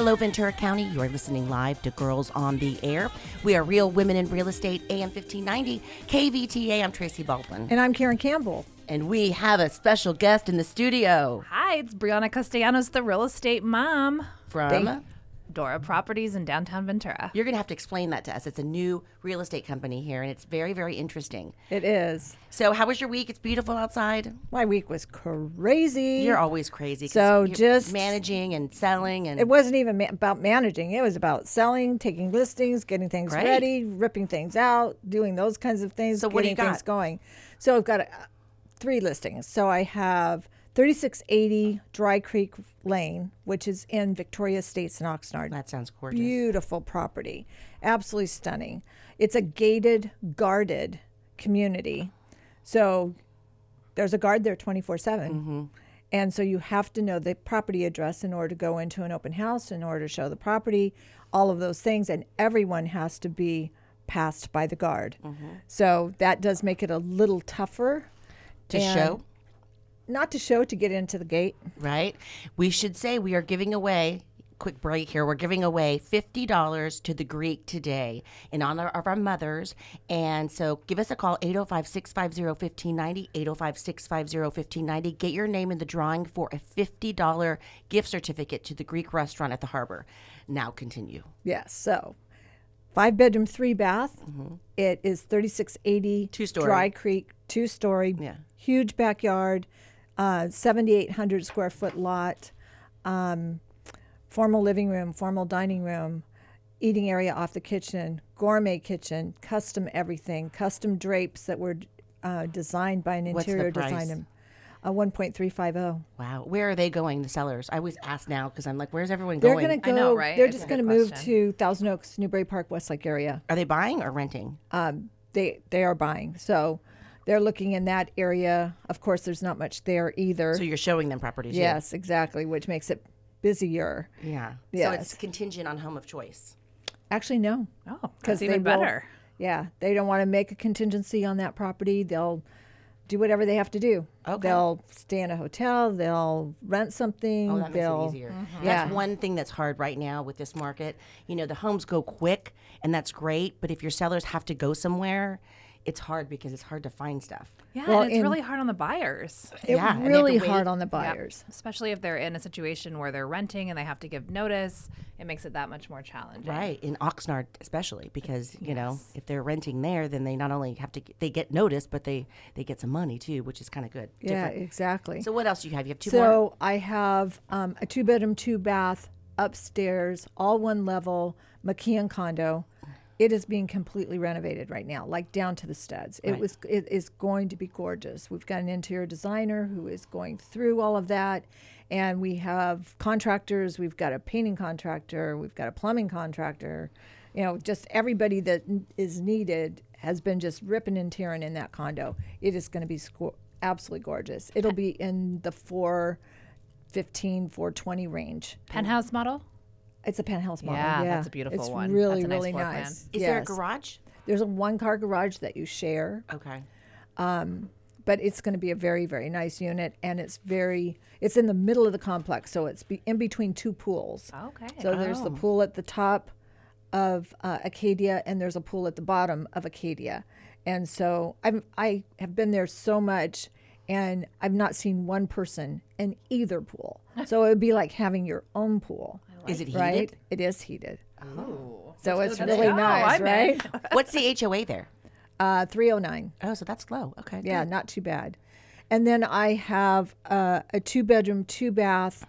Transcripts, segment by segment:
Hello, Ventura County. You're listening live to Girls on the Air. We are Real Women in Real Estate, AM 1590, KVTA. I'm Tracy Baldwin. And I'm Karen Campbell. And we have a special guest in the studio Hi, it's Brianna Castellanos, the real estate mom. from. Thank- Dora Properties in downtown Ventura. You're going to have to explain that to us. It's a new real estate company here, and it's very, very interesting. It is. So, how was your week? It's beautiful outside. My week was crazy. You're always crazy. So you're just- managing and selling and it wasn't even ma- about managing. It was about selling, taking listings, getting things Great. ready, ripping things out, doing those kinds of things, So what do you getting things got? going. So I've got uh, three listings. So I have 3680 Dry Creek Lane, which is in Victoria Estates in Oxnard. that sounds gorgeous. Beautiful property. Absolutely stunning. It's a gated, guarded community. So there's a guard there 24 7. Mm-hmm. And so you have to know the property address in order to go into an open house, in order to show the property, all of those things. And everyone has to be passed by the guard. Mm-hmm. So that does make it a little tougher to and- show, Not to show to get into the gate. right? We should say we are giving away. Quick break here. We're giving away fifty dollars to the Greek today in honor of our mothers. And so give us a call 805-650-1590, 805-650-1590. Get your name in the drawing for a fifty dollar gift certificate to the Greek restaurant at the harbor. Now continue. Yes. So, five bedroom, three bath. Mm-hmm. It is 3680 Two-story. Dry Creek, two story. Yeah. Huge backyard, uh, 7,800 square foot lot, um, formal living room, formal dining room, eating area off the kitchen, gourmet kitchen, custom everything, custom drapes that were uh, designed by an What's the interior price? designer. Uh, 1.350. Wow. Where are they going, the sellers? I always ask now because I'm like, where's everyone They're going? going to I go. know, right? They're It's just a going to move question. to Thousand Oaks, Newbury Park, Westlake area. Are they buying or renting? um, they they are buying. So they're looking in that area. Of course, there's not much there either. So you're showing them properties. yeah. yes, exactly, which makes it busier. Yeah. Yes. So it's contingent on home of choice. Actually, no. Oh, 'Cause that's they even better. Yeah, they don't want to make a contingency on that property. They'll do whatever they have to do. Okay. They'll stay in a hotel. They'll rent something. Oh, that makes it easier. Mm-hmm. Yeah. That's one thing that's hard right now with this market. You know, the homes go quick, and that's great. But if your sellers have to go somewhere, it's hard because it's hard to find stuff. Yeah, Well, and it's in- really hard on the buyers. It Yeah, and they have really hard on the Yep. buyers. Especially if they're in a situation where they're renting and they have to give notice, it makes it that much more challenging. Right in Oxnard, especially because you know if they're renting there, then they not only have to they get notice, but they they get some money too, which is kind of good. Yeah, Different. exactly. So what else do you have? You have two more. So I have um, a two bedroom, two bath upstairs, all one level, McKeon condo. It is being completely renovated right now, like down to the studs. It was. It is going to be gorgeous. We've got an interior designer who is going through all of that, and we have contractors. We've got a painting contractor. We've got a plumbing contractor. You know, just everybody that n- is needed has been just ripping and tearing in that condo. It is going to be sco- absolutely gorgeous. It'll be in the four. 15 420 range Penthouse model? It's a penthouse model Yeah, yeah that's a beautiful it's one. really That's a nice really floor plan. nice is there a Yes. garage? there's a one car garage that you share Okay. but it's going to be a very very nice unit and it's very it's in the middle of the complex so it's be, in between two pools Okay. so there's the pool at the top of uh, Acadia, and there's a pool at the bottom of Acadia. And so I'm, I have been there so much, and I've not seen one person in either pool. So it would be like having your own pool, Is it heated? right? It is heated. Oh. So it's Let's really go. nice, I'm right? What's the HOA there? Uh, 309. Oh, so that's low. Okay. Yeah, good. not too bad. And then I have uh, a two bedroom, two bath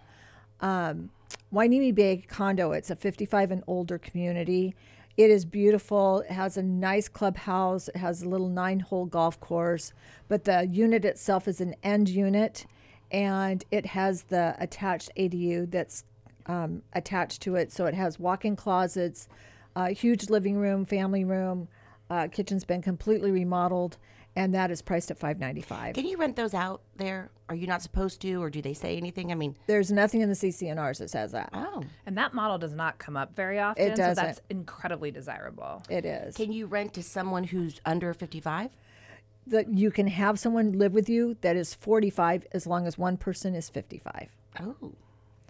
um, Hueneme Bay condo. It's a 55 and older community. It is beautiful. It has a nice clubhouse. It has a little nine hole golf course, but the unit itself is an end unit and it has the attached ADU that's um, attached to it. So it has walk in closets, uh, huge living room, family room. Uh, kitchen's been completely remodeled, and that is priced at five ninety five. Can you rent those out there? Are you not supposed to, or do they say anything? I mean, There's nothing in the CC&Rs that says that. oh, And that model does not come up very often. So doesn't. that's incredibly desirable. It is. can you rent to someone who's under fifty-five? that you can have someone live with you that is 45 as long as one person is 55. Oh,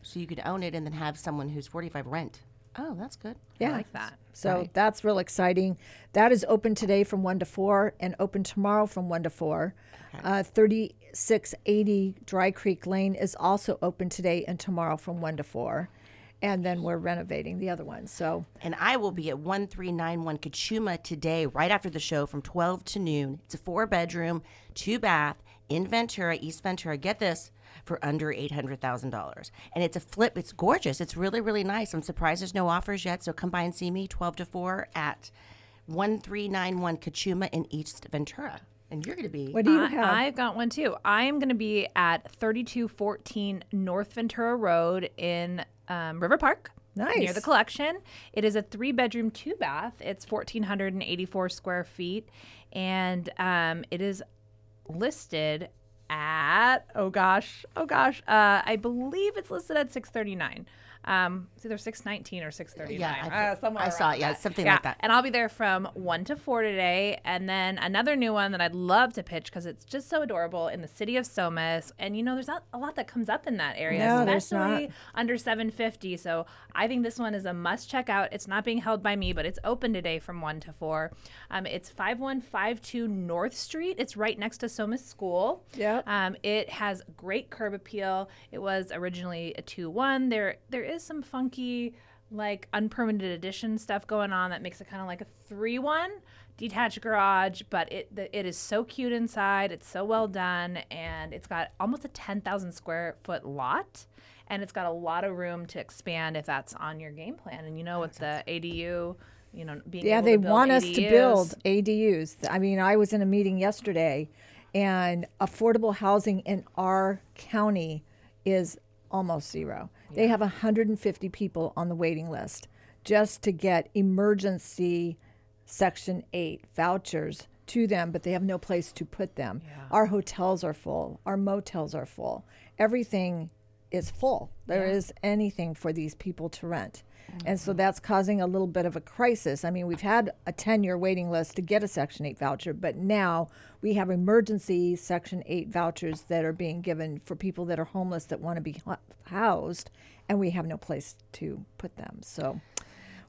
So you could own it and then have someone who's 45 rent. Oh, that's good. Yeah. I like that. So Right. that's real exciting. That is open today from 1 to 4 and open tomorrow from 1 to 4. Uh, 3680 Dry Creek Lane is also open today and tomorrow from 1 to 4. And then we're renovating the other one. So And I will be at 1391 Cachuma today, right after the show from 12 to noon. It's a four bedroom, two bath in Ventura, East Ventura. Get this for under $800,000. And it's a flip. It's gorgeous. It's really, really nice. I'm surprised there's no offers yet. So come by and see me 12 to 4 at 1391 Cachuma in East Ventura. And you're going to be. what do you I, have? I've got one too. I am going to be at 3214 North Ventura Road in um, River Park. Nice. Near the collection. It is a three bedroom, two bath. It's 1,484 square feet. And um, it is listed at, oh gosh, oh gosh, uh, I believe it's listed at 639. Um, it's either 619 or 639. Yeah, I- uh, somewhere I saw it. Yeah, that. something Yeah, like that. And I'll be there from 1 to 4 today. And then another new one that I'd love to pitch because it's just so adorable in the city of Somis. And you know, there's not a lot that comes up in that area, No, there's especially not. under 750. So I think this one is a must check out. It's not being held by me, but it's open today from 1 to 4. Um, it's 5152 North Street. It's right next to Somis School. Yep. Um, it has great curb appeal. It was originally a 2 1. There, there is some funky, like unpermitted addition stuff going on that makes it kind of like a 3 1 detached garage, but it the, it is so cute inside. It's so well done, and it's got almost a 10,000 square foot lot. And it's got a lot of room to expand if that's on your game plan. And you know, oh, with the ADU, you know, being yeah, they want us to build ADUs. I mean, I was in a meeting yesterday, and affordable housing in our county is almost zero. They have 150 people on the waiting list just to get emergency Section 8 vouchers to them, but they have no place to put them. Our hotels are full, our motels are full. Everything is full. There is anything for these people to rent. And so mm-hmm. that's causing a little bit of a crisis. I mean, we've had a 10 year waiting list to get a Section 8 voucher, but now we have emergency Section 8 vouchers that are being given for people that are homeless that want to be housed, and we have no place to put them. So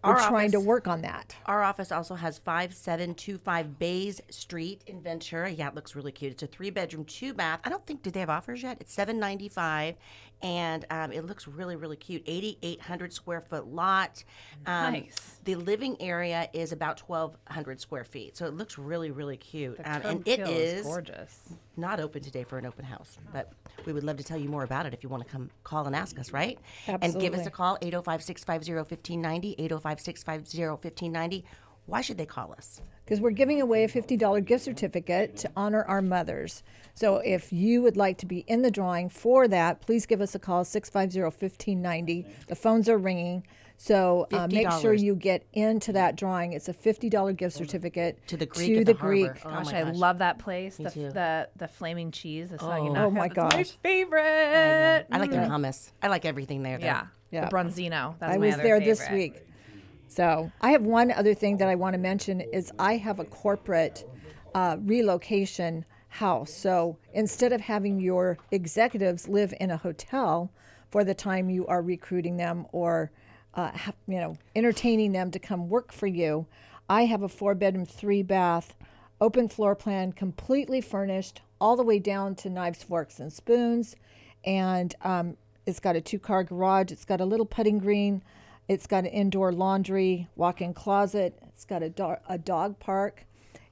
we're Our trying to work on that. Our office also has 5725 Bays Street in Ventura. Yeah, it looks really cute. It's a three bedroom, two bath. I don't think, did they have offers yet? It's 795 and um, it looks really, really cute. 8,800 square foot lot. Um, Nice. The living area is about 1,200 square feet. So it looks really, really cute. The Um, and it is, gorgeous. not open today for an open house, but we would love to tell you more about it if you want to come call and ask us, right? And give us Absolutely. a call 805 650 1590, 805 650 1590. Why should they call us? because we're giving away a $50 gift certificate to honor our mothers. So if you would like to be in the drawing for that, please give us a call 650-1590. The phones are ringing. So uh, make sure $50. you get into that drawing. It's a $50 gift certificate To the Greek to at the the Greek. harbor. Oh Gosh, my I gosh. love that place. The, too. the the flaming cheese. I saw Oh. knock Oh my it. That's my gosh. favorite. I like their hummus. I like everything there. Though. Yeah. Yeah. The Branzino. That's I my was other there this favorite. week. So I have one other thing that I want to mention is I have a corporate uh, relocation house. So instead of having your executives live in a hotel for the time you are recruiting them or uh, you know entertaining them to come work for you, I have a four bedroom, three bath, open floor plan, completely furnished, all the way down to knives, forks, and spoons, and um, it's got a two car garage. It's got a little putting green. It's got an indoor laundry, walk in closet. It's got a, do- a dog park.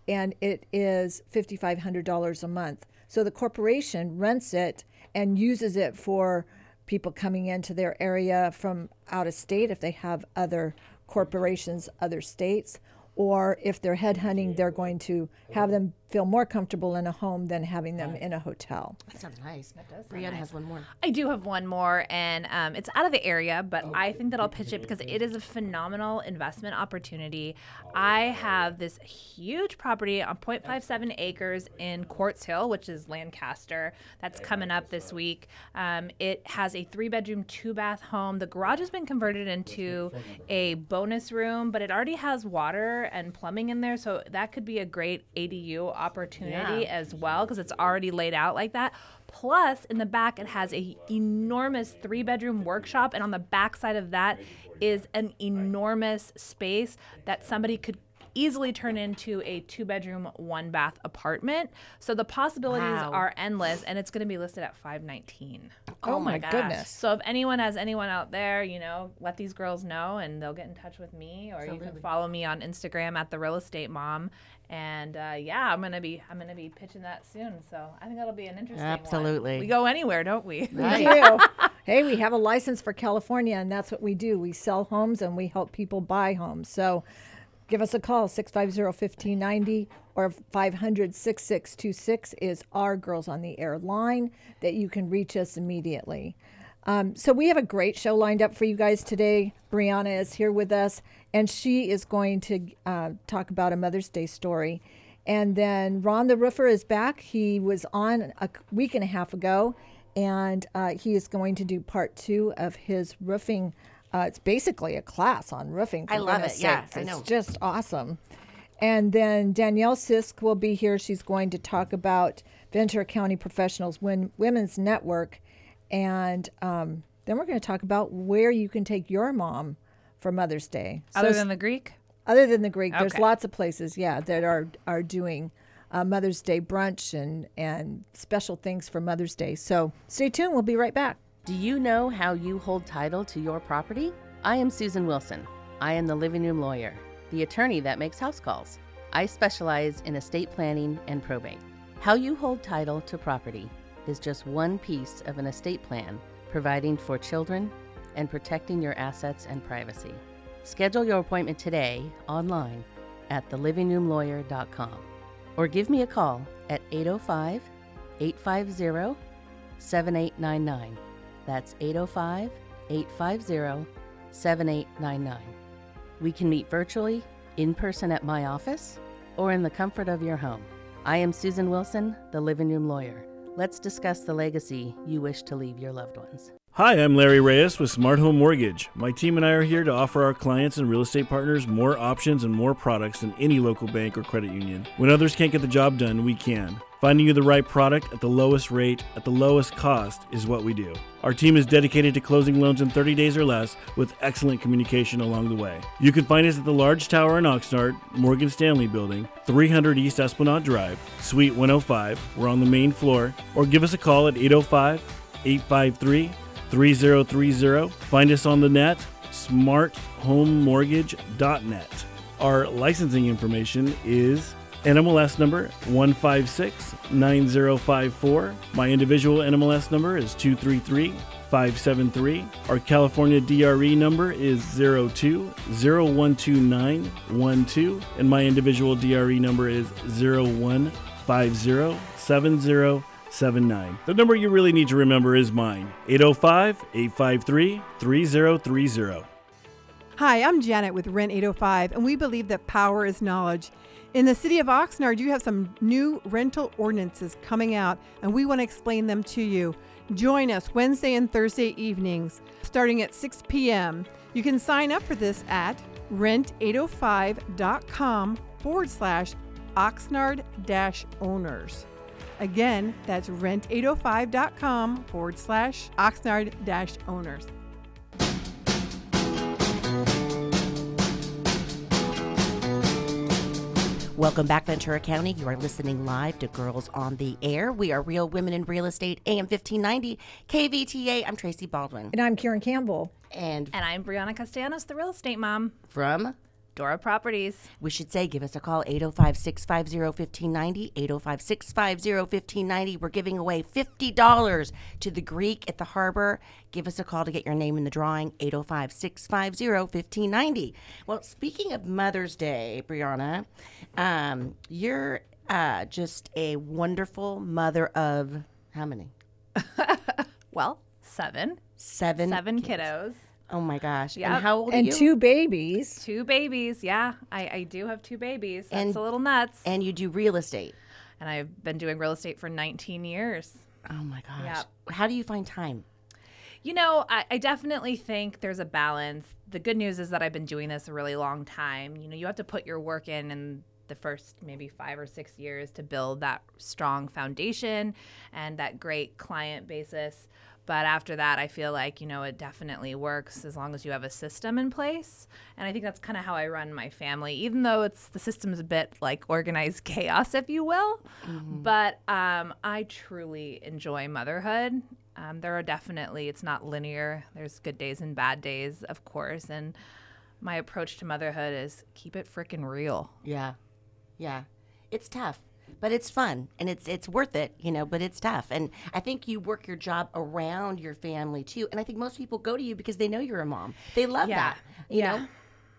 And it is $5,500 a month. So the corporation rents it and uses it for people coming into their area from out of state if they have other corporations, other states. Or if they're headhunting, they're going to have them feel more comfortable in a home than having them in a hotel. That sounds nice. That does Brianna has one more. I do have one more, and um, it's out of the area, but I think that I'll pitch it because it is a phenomenal investment opportunity. I have this huge property on 0.57 acres in Quartz Hill, which is Lancaster, that's coming up this week. Um, it has a three bedroom, two bath home. The garage has been converted into a bonus room, but it already has water and plumbing in there, so that could be a great ADU opportunity Yeah. as well because it's already laid out like that. Plus, in the back, it has a enormous three bedroom workshop, and on the back side of that is an enormous space that somebody could easily turn into a two bedroom, one bath apartment. So the possibilities Wow. are endless, and it's going to be listed at 519. Oh, my goodness. So if anyone has anyone out there, you know, let these girls know and they'll get in touch with me or you can follow me on Instagram at the real estate mom. And uh, yeah, I'm gonna be I'm gonna be pitching that soon. So I think that'll be an interesting one. Absolutely. We go anywhere, don't we? We do. hey, we have a license for California, and that's what we do. We sell homes and we help people buy homes. So give us a call, 650 1590 or 500 6626 is our Girls on the Air line that you can reach us immediately. Um, so we have a great show lined up for you guys today. Brianna is here with us, and she is going to uh, talk about a Mother's Day story. And then Ron the Roofer is back. He was on a week and a half ago, and uh, he is going to do part two of his roofing. Uh, it's basically a class on roofing. For I love goodness it. Yeah, sakes. I it's know. just awesome. And then Danielle Sisk will be here. She's going to talk about Ventura County Professionals Win- Women's Network. And um, then we're going to talk about where you can take your mom for Mother's Day. So Other than the Greek? other than the Greek, there's lots of places, yeah, that are are doing uh, Mother's Day brunch and and special things for Mother's Day. So stay tuned. We'll be right back. Do you know how you hold title to your property? I am Susan Wilson. I am the living room lawyer, the attorney that makes house calls. I specialize in estate planning and probate. How you hold title to property is just one piece of an estate plan, providing for children and protecting your assets and privacy. Schedule your appointment today online at thelivingroomlawyer.com or give me a call at 805 850 7899. That's 805 850 7899. We can meet virtually, in person at my office, or in the comfort of your home. I am Susan Wilson, the living room lawyer. Let's discuss the legacy you wish to leave your loved ones. Hi, I'm Larry Reyes with Smart Home Mortgage. My team and I are here to offer our clients and real estate partners more options and more products than any local bank or credit union. When others can't get the job done, we can. Finding you the right product at the lowest rate, at the lowest cost, is what we do. Our team is dedicated to closing loans in 30 days or less with excellent communication along the way. You can find us at the Large Tower in Oxnard, Morgan Stanley Building, 300 East Esplanade Drive, Suite 105. We're on the main floor. Or give us a call at 805 853 3030. Find us on the net, smarthomemortgage.net. Our licensing information is NMLS number 1569054. My individual NMLS number is 233573. Our California DRE number is 02012912 and my individual DRE number is 01507079. The number you really need to remember is mine 805 853 3030. Hi, I'm Janet with Rent 805, and we believe that power is knowledge. In the city of Oxnard, you have some new rental ordinances coming out, and we want to explain them to you. Join us Wednesday and Thursday evenings, starting at 6 p.m. You can sign up for this at rent805.com forward slash Oxnard dash owners. Again, that's rent805.com forward slash Oxnard dash owners. Welcome back, Ventura County. You are listening live to Girls on the Air. We are Real Women in Real Estate, AM 1590, KVTA. I'm Tracy Baldwin. And I'm Karen Campbell. And And I'm Brianna Castellanos, the real estate mom. from Dora Properties. We should say, give us a call, 805 650 1590. 805 650 1590. We're giving away $50 to the Greek at the harbor. Give us a call to get your name in the drawing, 805 650 1590. Well, speaking of Mother's Day, Brianna, um, you're uh, just a wonderful mother of how many? Well, seven. Seven. Seven kiddos. Oh my gosh. Yep. And how old And are you? two babies. Two babies. Yeah, I, I do have two babies. That's And- a little nuts. and you do real estate. and I've been doing real estate for 19 years. Oh my gosh. Yep. How do you find time? You know, I, I definitely think there's a balance. The good news is that I've been doing this a really long time. You know, you have to put your work in, and the first maybe five or six years to build that strong foundation and that great client basis. But after that, I feel like, you know, it definitely works as long as you have a system in place. And I think that's kind of how I run my family, even though it's the system's a bit like organized chaos, if you will. But um, I truly enjoy motherhood. Um, there are definitely, it's not linear. There's good days and bad days, of course. And my approach to motherhood is keep it freaking real. Yeah, yeah, it's tough, but it's fun and it's it's worth it, you know. But it's tough, and I think you work your job around your family too. And I think most people go to you because they know you're a mom. They love Yeah. that, you Yeah. know.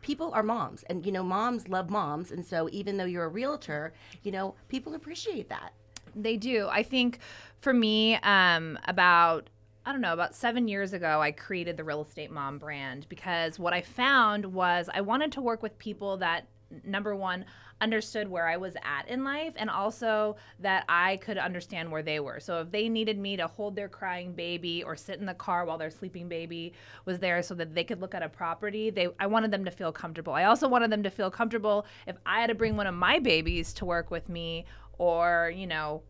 People are moms, and you know, moms love moms, and so even though you're a realtor, you know, people appreciate that. They do. I think for me, um, about I don't know, about seven years ago, I created the Real Estate Mom brand because what I found was I wanted to work with people that number one understood where I was at in life and also that I could understand where they were. So if they needed me to hold their crying baby or sit in the car while their sleeping baby was there so that they could look at a property, they I wanted them to feel comfortable. I also wanted them to feel comfortable if I had to bring one of my babies to work with me or, you know,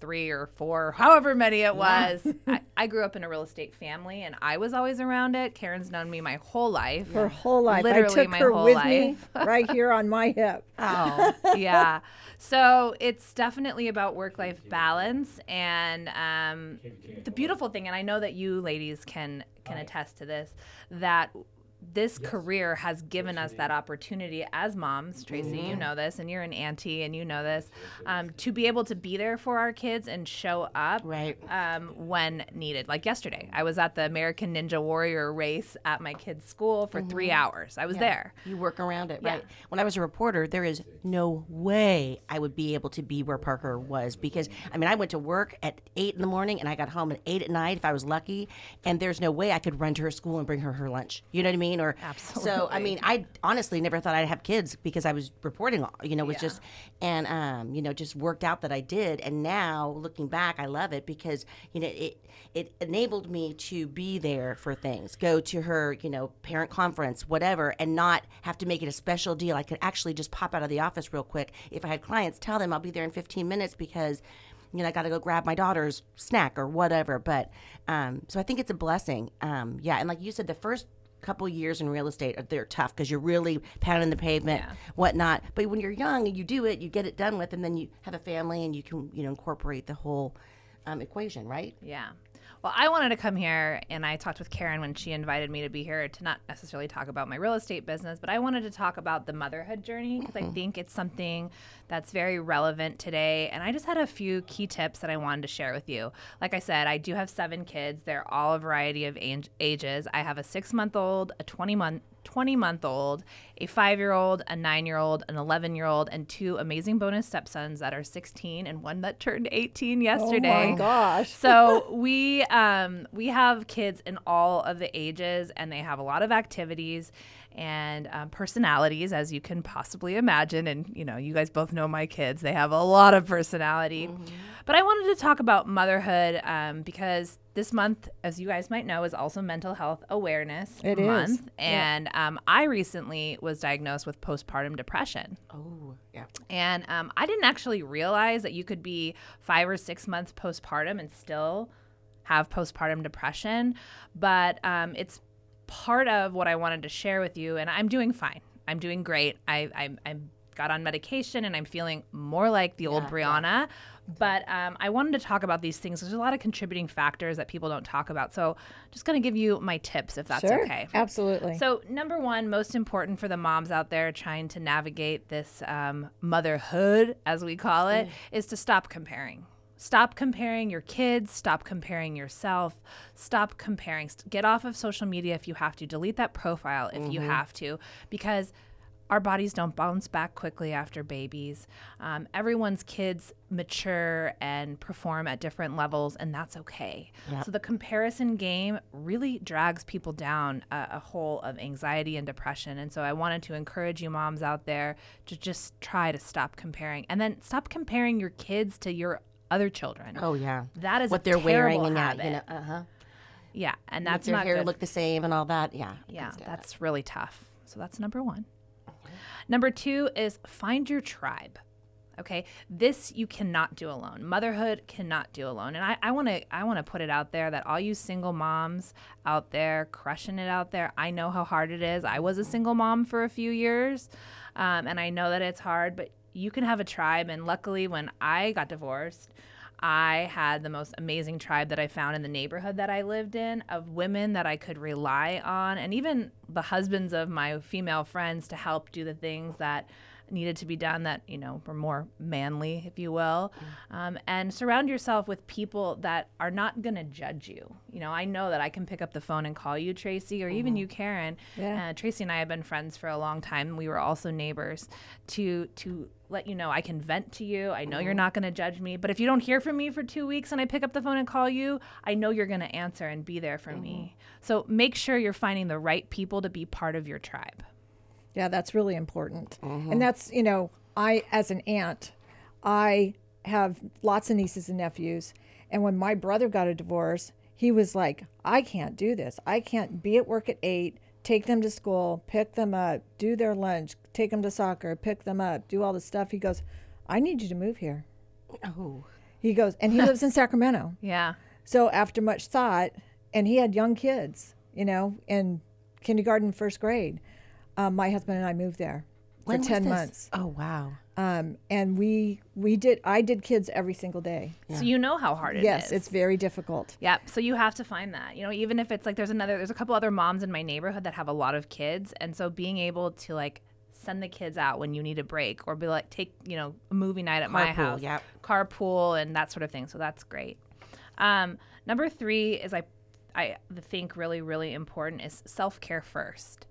three or four, however many it was. I, I grew up in a real estate family and I was always around it. Karen's known me my whole life. Her whole life. Literally I took my her whole with life. me right here on my hip. Oh, yeah. So it's definitely about work life balance. And um, the beautiful thing, and I know that you ladies can can attest to this, that this career has given us that opportunity as moms, Tracy, you know this, and you're an auntie and you know this, um, to be able to be there for our kids and show up Right. um, when needed. Like yesterday, I was at the American Ninja Warrior race at my kid's school for three hours. I was there. You work around it, Yeah. right? When I was a reporter, there is no way I would be able to be where Parker was because I mean, I went to work at eight in the morning and I got home at eight at night if I was lucky, and there's no way I could run to her school and bring her her lunch. You know what I mean? Or So I mean, I honestly never thought I'd have kids because I was reporting. all- You know, it was Yeah. just and um, you know, just worked out that I did, and now looking back, I love it because you know it it enabled me to be there for things, go to her, you know, parent conference, whatever, and not have to make it a special deal. I could actually just pop out of the office real quick. If I had clients, tell them I'll be there in 15 minutes because, you know, I got to go grab my daughter's snack or whatever. But um, so I think it's a blessing. Um, yeah, and like you said, the first couple years in real estate uh, they're tough because you're really pounding the pavement Yeah. whatnot but when you're young and you do it you get it done with and then you have a family and you can you know incorporate the whole um, equation right Yeah. Well, I wanted to come here and I talked with Karen when she invited me to be here to not necessarily talk about my real estate business, but I wanted to talk about the motherhood journey because I mm-hmm. think it's something that's very relevant today. And I just had a few key tips that I wanted to share with you. Like I said, I do have seven kids. They're all a variety of age- ages. I have a six month old, a 20 month 20 month old, a five year old, a nine year old, an 11 year old, and two amazing bonus stepsons that are 16 and one that turned 18 yesterday. Oh my gosh. So we um, we have kids in all of the ages, and they have a lot of activities and um, personalities, as you can possibly imagine. And you know, you guys both know my kids; they have a lot of personality. Mm-hmm. But I wanted to talk about motherhood um, because this month, as you guys might know, is also Mental Health Awareness It is. Month, Yeah. and um, I recently was diagnosed with postpartum depression. oh yeah And um, I didn't actually realize that you could be five or six months postpartum and still have postpartum depression. But um, it's part of what I wanted to share with you. And I'm doing fine. I'm doing great. I, I, I got on medication and I'm feeling more like the old Yeah, Brianna. But um, I wanted to talk about these things. There's a lot of contributing factors that people don't talk about. So just going to give you my tips if that's sure. okay. Absolutely. So, number one, most important for the moms out there trying to navigate this um, motherhood, as we call it, is to stop comparing. Stop comparing your kids. Stop comparing yourself. Stop comparing. Get off of social media if you have to. Delete that profile if you have to, because our bodies don't bounce back quickly after babies. Um, everyone's kids mature and perform at different levels, and that's okay. So the comparison game really drags people down a, a hole of anxiety and depression. And so I wanted to encourage you moms out there to just try to stop comparing, and then stop comparing your kids to your other children. oh yeah That is what they're wearing and habit. you know uh-huh yeah, and that's Make their not hair good. look the same and all that yeah yeah, that's really tough. So that's number one. Number two is find your tribe. Okay, this you cannot do alone. Motherhood cannot do alone. And I want to I want to put it out there that all you single moms out there crushing it out there, I know how hard it is. I was a single mom for a few years, um, and I know that it's hard. But you can have a tribe. And luckily, when I got divorced, I had the most amazing tribe that I found in the neighborhood that I lived in of women that I could rely on, and even the husbands of my female friends to help do the things that needed to be done that you know were more manly if you will. Um, and surround yourself with people that are not going to judge you. You know i know that i can pick up the phone and call you tracy or even you karen. Yeah. uh, tracy and i have been friends for a long time. We were also neighbors to to let you know i can vent to you. I know you're not going to judge me but if you don't hear from me for two weeks and i pick up the phone and call you i know you're going to answer and be there for me. So make sure you're finding the right people to be part of your tribe Yeah, that's really important. Mm-hmm. And that's, you know, I, as an aunt, I have lots of nieces and nephews. And when my brother got a divorce, he was like, I can't do this. I can't be at work at eight, take them to school, pick them up, do their lunch, take them to soccer, pick them up, do all the stuff. He goes, I need you to move here. Oh. He goes, and he lives in Sacramento. yeah So after much thought, and he had young kids, you know, in kindergarten, first grade, um, my husband and I moved there for When was ten months. Oh wow. Um, and we we did I did kids every single day. so you know how hard it is. yes, it's very difficult. Yep. So you have to find that. You know, even if it's like there's another, there's a couple other moms in my neighborhood that have a lot of kids, and so being able to like send the kids out when you need a break, or be like take you know a movie night at my house, yep. carpool, and that sort of thing. So that's great. Um, number three is I, I think really really important is self care first.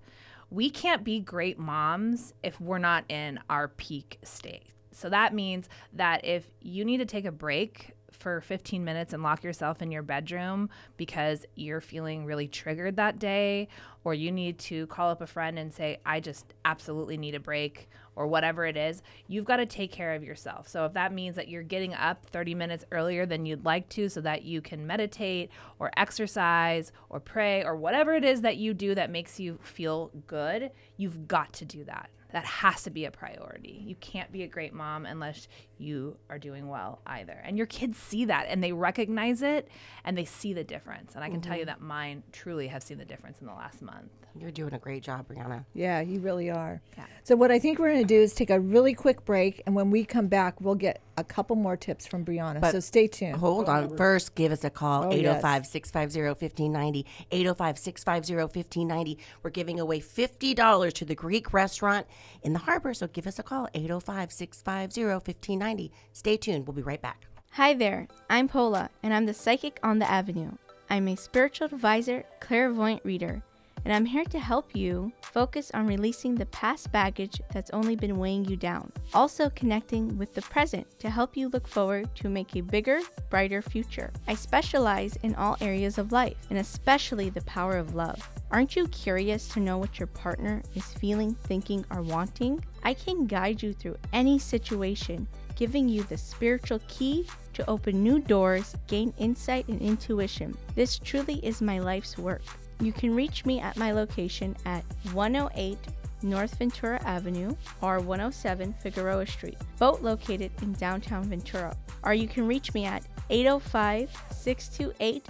We can't be great moms if we're not in our peak state. So that means that if you need to take a break for 15 minutes and lock yourself in your bedroom because you're feeling really triggered that day, or you need to call up a friend and say, I just absolutely need a break, or whatever it is, you've got to take care of yourself. So if that means that you're getting up 30 minutes earlier than you'd like to so that you can meditate or exercise or pray or whatever it is that you do that makes you feel good, you've got to do that. That has to be a priority. You can't be a great mom unless you are doing well either. And your kids see that and they recognize it and they see the difference. And I can tell you mm-hmm. that mine truly have seen the difference in the last month. You're doing a great job, Brianna. Yeah, you really are. Yeah. So what I think we're going to do is take a really quick break, and when we come back, we'll get a couple more tips from Brianna. But so stay tuned. Hold on. First, give us a call Oh, 805 650 1590. 805 650 1590. We're giving away $50 to the Greek restaurant in the harbor. So give us a call 805 650 1590. Stay tuned. We'll be right back. Hi there, I'm Pola, and I'm the psychic on the avenue. I'm a spiritual advisor, clairvoyant reader, and I'm here to help you focus on releasing the past baggage that's only been weighing you down. Also, connecting with the present to help you look forward to make a bigger, brighter future. I specialize in all areas of life, and especially the power of love. Aren't you curious to know what your partner is feeling, thinking, or wanting? I can guide you through any situation, giving you the spiritual key to open new doors, gain insight and intuition. This truly is my life's work. You can reach me at my location at 108 North Ventura Avenue or 107 Figueroa Street, both located in downtown Ventura. Or you can reach me at 805 628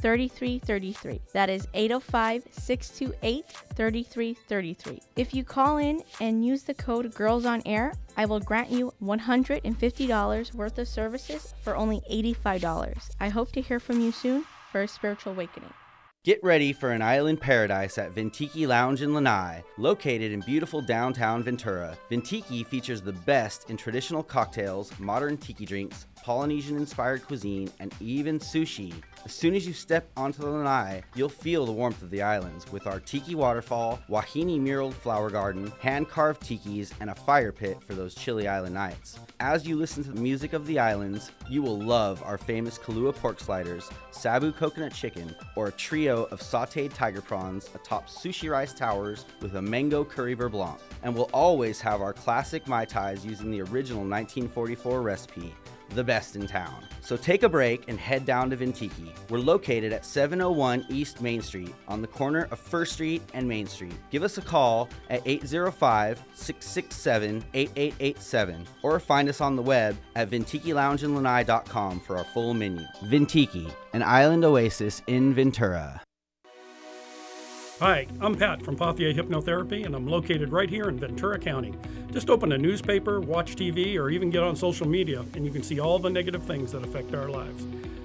3333. That is 805 628 3333. If you call in and use the code Girls on Air, I will grant you $150 worth of services for only $85. I hope to hear from you soon for a spiritual awakening. Get ready for an island paradise at Ventiki Lounge in Lanai, located in beautiful downtown Ventura. Ventiki features the best in traditional cocktails, modern tiki drinks, Polynesian inspired cuisine, and even sushi. As soon as you step onto the lanai, you'll feel the warmth of the islands with our tiki waterfall, wahine muraled flower garden, hand carved tikis, and a fire pit for those chilly island nights. As you listen to the music of the islands, you will love our famous Kalua pork sliders, Sabu coconut chicken, or a trio of sauteed tiger prawns atop sushi rice towers with a mango curry beurre blanc. And we'll always have our classic Mai Tais using the original 1944 recipe. The best in town. So take a break and head down to Ventiki. We're located at 701 East Main Street on the corner of First Street and Main Street. Give us a call at 805 667 8887 or find us on the web at VentikiLoungeandLanai.com for our full menu. Ventiki, an island oasis in Ventura. Hi, I'm Pat from Pothier Hypnotherapy, and I'm located right here in Ventura County. Just open a newspaper, watch TV, or even get on social media, and you can see all the negative things that affect our lives.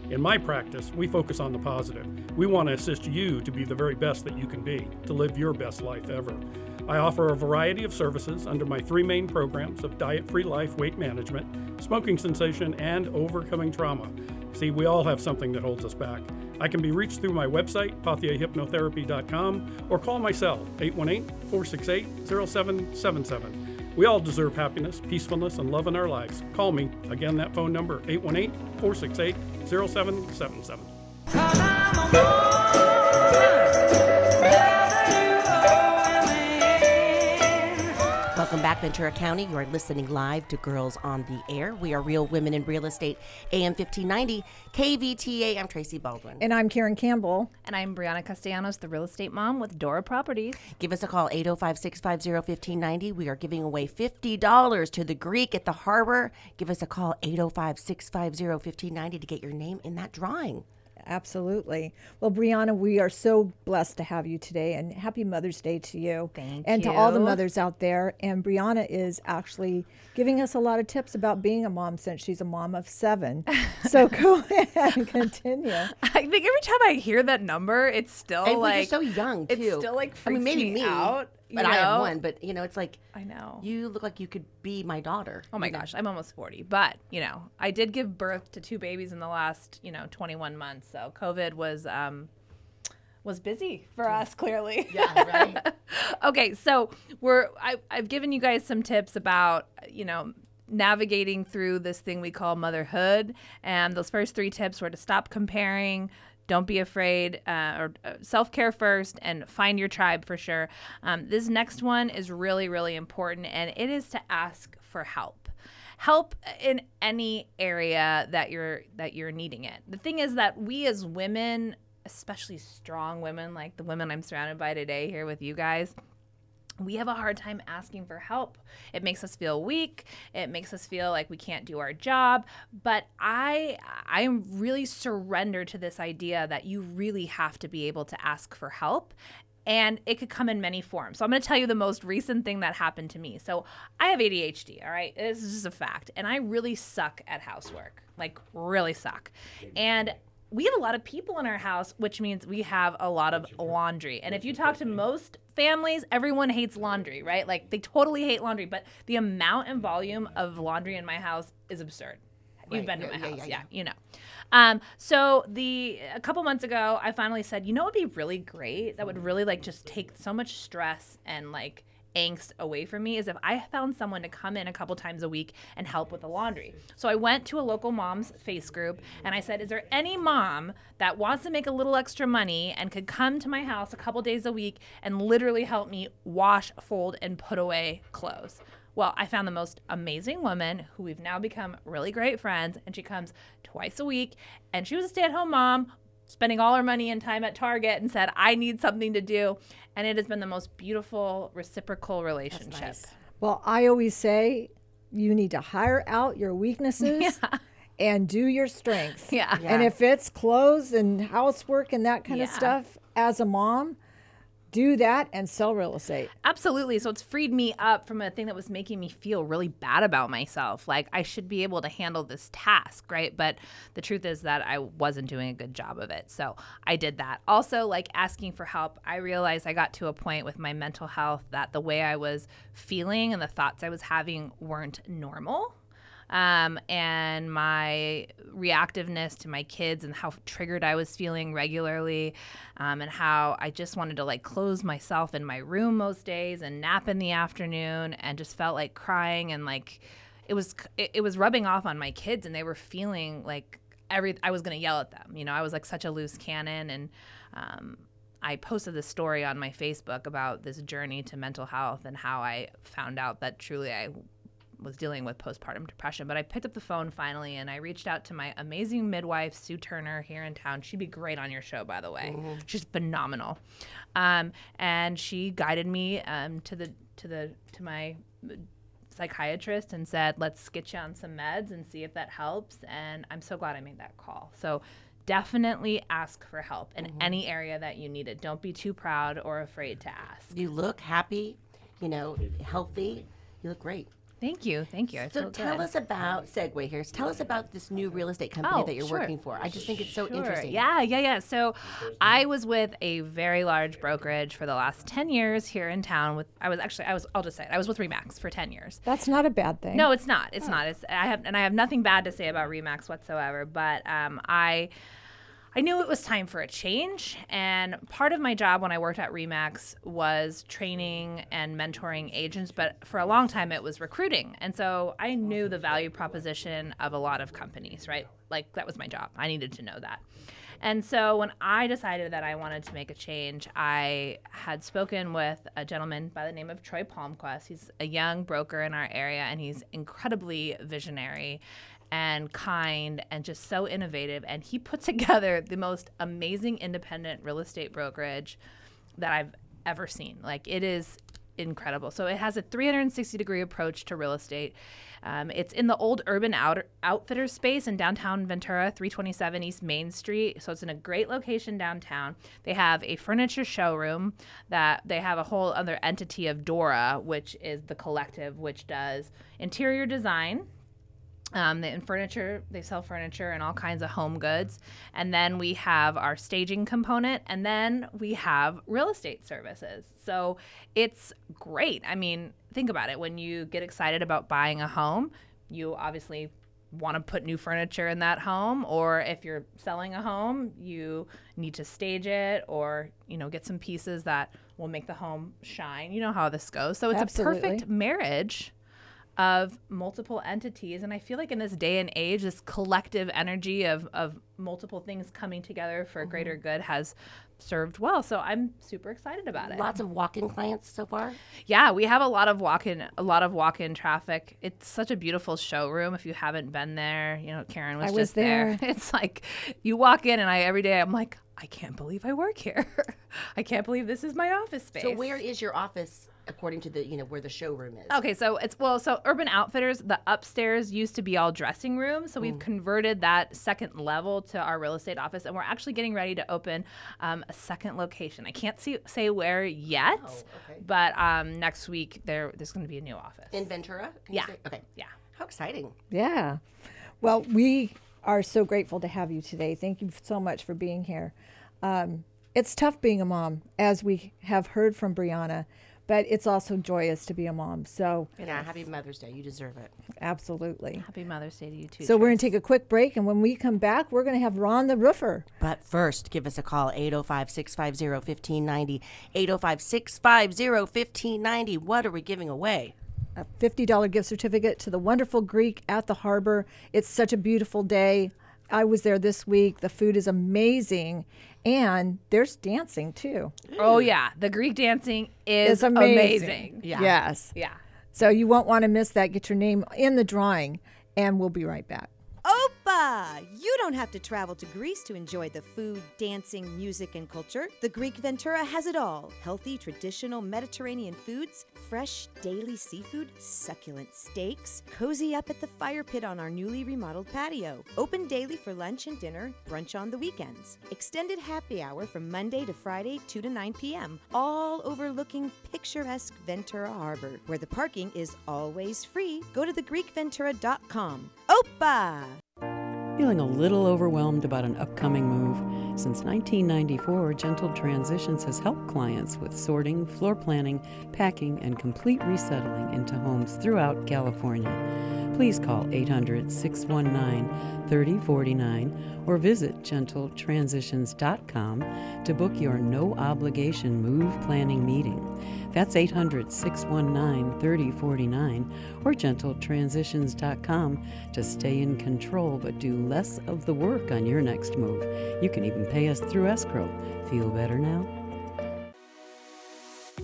In my practice, we focus on the positive. We want to assist you to be the very best that you can be, to live your best life ever. I offer a variety of services under my three main programs of diet free life, weight management, smoking cessation, and overcoming trauma. See, we all have something that holds us back. I can be reached through my website, pothierhypnotherapy.com, or call my cell, 818 468 0777. We all deserve happiness, peacefulness, and love in our lives. Call me. Again, that phone number, 818 468 0777. Welcome back, Ventura County. You are listening live to Girls on the Air. We are Real Women in Real Estate, AM 1590, KVTA. I'm Tracy Baldwin. And I'm Karen Campbell. And I'm Brianna Castellanos, the real estate mom with Dora Properties. Give us a call, 805 650 1590. We are giving away $50 to the Greek at the harbor. Give us a call, 805 650 1590 to get your name in that drawing. Absolutely. Well, Brianna, we are so blessed to have you today, and happy Mother's Day to you. Thank and to all the mothers out there. And Brianna is actually giving us a lot of tips about being a mom since she's a mom of seven. so go ahead and continue. I think every time I hear that number, it's still And like you're so young, too. It's still like I mean, freaks maybe me me, out. But I have one. But, you know, it's like I know. you look like you could be my daughter. Oh my you know? gosh, I'm almost 40. But, you know, I did give birth to two babies in the last, you know, 21 months. So COVID was um was busy for us clearly. Yeah, right. okay, so we're I, I've given you guys some tips about, you know, navigating through this thing we call motherhood. And those first three tips were to stop comparing, don't be afraid, uh, or uh, self care first, and find your tribe for sure. Um, this next one is really, really important, and it is to ask for help help in any area that you're that you're needing it. The thing is that we as women, especially strong women like the women I'm surrounded by today here with you guys, we have a hard time asking for help. It makes us feel weak. It makes us feel like we can't do our job. But I I'm really surrendered to this idea that you really have to be able to ask for help. And it could come in many forms. So I'm going to tell you the most recent thing that happened to me. So I have ADHD, all right? This is just a fact. And I really suck at housework. Like really suck. And we have a lot of people in our house, which means we have a lot of laundry. And if you talk to most families, everyone hates laundry, right? Like they totally hate laundry, but the amount and volume of laundry in my house is absurd. You've Right. been to Yeah, my yeah, house, yeah, yeah, you know. Um, so the a couple months ago, I finally said, you know, it'd be really great. That would really like just take so much stress and like angst away from me is if I found someone to come in a couple times a week and help with the laundry. So I went to a local mom's face group and I said, Is there any mom that wants to make a little extra money and could come to my house a couple days a week and literally help me wash, fold, and put away clothes? Well, I found the most amazing woman who we've now become really great friends, and she comes twice a week. And she was a stay at home mom, spending all her money and time at Target, and said, I need something to do. And it has been the most beautiful reciprocal relationship. nice. Well, I always say you need to hire out your weaknesses and do your strengths. Yeah. And if it's clothes and housework and that kind of stuff as a mom, do that and sell real estate. Absolutely. So it's freed me up from a thing that was making me feel really bad about myself. Like I should be able to handle this task, right? But the truth is that I wasn't doing a good job of it. So I did that. Also, like asking for help, I realized I got to a point with my mental health that the way I was feeling and the thoughts I was having weren't normal um, and my reactiveness to my kids and how triggered I was feeling regularly, um, and how I just wanted to like close myself in my room most days and nap in the afternoon, and just felt like crying and like it was it, it was rubbing off on my kids, and they were feeling like every I was gonna yell at them. You know, I was like such a loose cannon, and um, I posted this story on my Facebook about this journey to mental health and how I found out that truly I was dealing with postpartum depression. But I picked up the phone finally and I reached out to my amazing midwife, Sue Turner, here in town. She'd be great on your show, by the way. She's phenomenal. Um, and she guided me um, to the to the to my psychiatrist and said, let's get you on some meds and see if that helps. And I'm so glad I made that call. So definitely ask for help in any area that you need it. Don't be too proud or afraid to ask. You look happy, you know, healthy. You look great. Thank you. Thank you. I So tell good. us about segue here. Tell us about this new real estate company Oh, that you're sure. working for. I just think it's so Sure. interesting. Yeah, yeah, yeah. So I was with a very large brokerage for the last 10 years here in town with I was actually I was I'll just say it. I was with Remax for 10 years. That's not a bad thing. No, it's not. It's not. It's I have and I have nothing bad to say about Remax whatsoever, but um, I I knew it was time for a change, and part of my job when I worked at Remax was training and mentoring agents, but for a long time it was recruiting. And so I knew the value proposition of a lot of companies, right? Like that was my job. I needed to know that. And so when I decided that I wanted to make a change, I had spoken with a gentleman by the name of Troy Palmquist. He's a young broker in our area, and he's incredibly visionary and kind and just so innovative. And he put together the most amazing independent real estate brokerage that I've ever seen. Like it is incredible. So it has a 360 degree approach to real estate. Um, it's in the old urban outer, outfitter space in downtown Ventura, 327 East Main Street. So it's in a great location downtown. They have a furniture showroom that they have a whole other entity of Dora, which is the collective, which does interior design. Um, they, and furniture, they sell furniture and all kinds of home goods. And then we have our staging component, and then we have real estate services. So it's great. I mean, think about it. When you get excited about buying a home, you obviously want to put new furniture in that home or if you're selling a home you need to stage it or you know get some pieces that will make the home shine you know how this goes so it's Absolutely. a perfect marriage of multiple entities and i feel like in this day and age this collective energy of, of multiple things coming together for mm-hmm. greater good has served well so i'm super excited about it Lots of walk-in clients so far. yeah, we have a lot of walk-in, a lot of walk-in traffic. It's such a beautiful showroom. If you haven't been there, you know, Karen was, I was just there. there. It's like you walk in, and I every day I'm like, I can't believe I work here. I can't believe this is my office space. So where is your office according to the, you know, where the showroom is? Okay, so it's well, so Urban Outfitters, the upstairs used to be all dressing rooms, so we've converted that second level to our real estate office, and we're actually getting ready to open um, a second location. I can't see, say where yet, okay. but um, next week there there's going to be a new office. In Ventura? Can you Yeah. say? Okay. yeah. How exciting. Yeah. Well, we are so grateful to have you today. Thank you so much for being here. Um, it's tough being a mom, as we have heard from Brianna, but it's also joyous to be a mom. So, Yeah, happy Mother's Day. You deserve it. absolutely. Happy Mother's Day to you too. So, we're going to take a quick break, and when we come back, we're going to have Ron the Roofer. But first, give us a call 805 650 1590. 805 650 1590. What are we giving away? a $50 gift certificate to the wonderful Greek at the harbor. It's such a beautiful day. I was there this week. The food is amazing. And there's dancing too. Oh yeah, the Greek dancing is It's amazing. amazing. Yeah. Yes. Yeah. So you won't want to miss that. Get your name in the drawing, and we'll be right back. You don't have to travel to Greece to enjoy the food, dancing, music, and culture. The Greek Ventura has it all healthy, traditional Mediterranean foods, fresh, daily seafood, succulent steaks, cozy up at the fire pit on our newly remodeled patio. Open daily for lunch and dinner, brunch on the weekends. Extended happy hour from Monday to Friday, 2 to 9 p.m., all overlooking picturesque Ventura Harbor, where the parking is always free. Go to thegreekventura.com. Opa! Feeling a little overwhelmed about an upcoming move? Since 1994, Gentle Transitions has helped clients with sorting, floor planning, packing, and complete resettling into homes throughout California. Please call 800 619 3049 or visit gentletransitions.com to book your no obligation move planning meeting. That's 800 619 3049 or gentletransitions.com to stay in control but do less of the work on your next move. You can even pay us through escrow. Feel better now?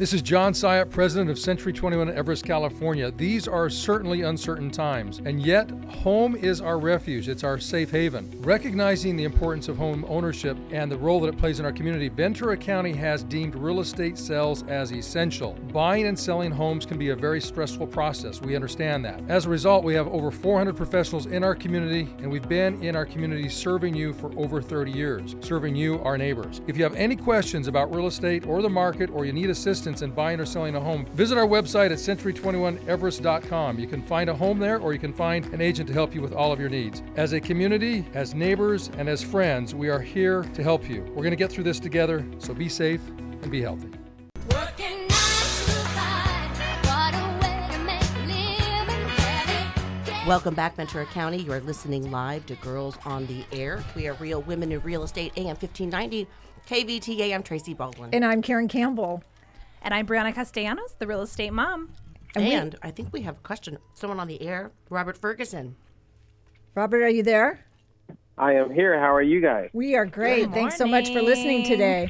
This is John Syatt, president of Century 21 Everest, California. These are certainly uncertain times, and yet home is our refuge. It's our safe haven. Recognizing the importance of home ownership and the role that it plays in our community, Ventura County has deemed real estate sales as essential. Buying and selling homes can be a very stressful process. We understand that. As a result, we have over 400 professionals in our community, and we've been in our community serving you for over 30 years, serving you, our neighbors. If you have any questions about real estate or the market, or you need assistance in buying or selling a home, visit our website at century21everest.com. You can find a home there, or you can find an agent to help you with all of your needs. As a community, as neighbors, and as friends, we are here to help you. We're going to get through this together, so be safe and be healthy. Welcome back, Ventura County. You are listening live to Girls on the Air. We are Real Women in Real Estate, AM 1590, KVTA. I'm Tracy Baldwin. And I'm Karen Campbell. And I'm Brianna Castellanos, the real estate mom. And, I think we have a question. Someone on the air, Robert Ferguson. Robert, are you there? I am here. How are you guys? We are great. Thanks so much for listening today.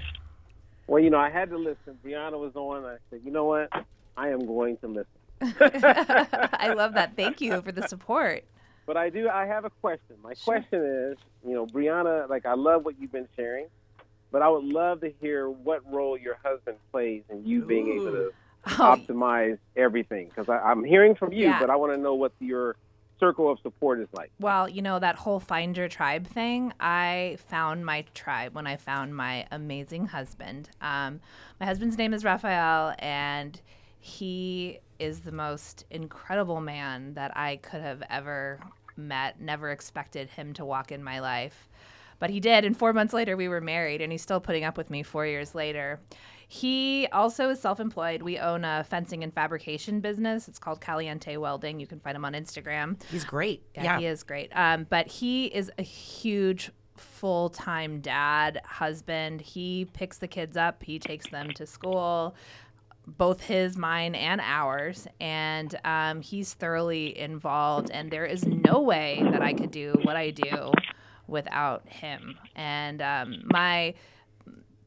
Well, you know, I had to listen. Brianna was on. I said, you know what? I am going to listen. I love that. Thank you for the support. But I do. I have a question. My question is, you know, Brianna, like I love what you've been sharing, but I would love to hear what role your husband plays in you being able to optimize everything. Because I'm hearing from you, Yeah. but I want to know what your circle of support is like. Well, you know, that whole find your tribe thing, I found my tribe when I found my amazing husband. Um, my husband's name is Raphael, and he is the most incredible man that I could have ever met. Never expected him to walk in my life. But he did, and four months later, we were married, and he's still putting up with me four years later. He also is self employed. We own a fencing and fabrication business. It's called Caliente Welding. You can find him on Instagram. He's great. Yeah, Yeah. he is great. Um, but he is a huge full time dad, husband. He picks the kids up, he takes them to school, both his, mine, and ours. And um, he's thoroughly involved. And there is no way that I could do what I do without him. And um, my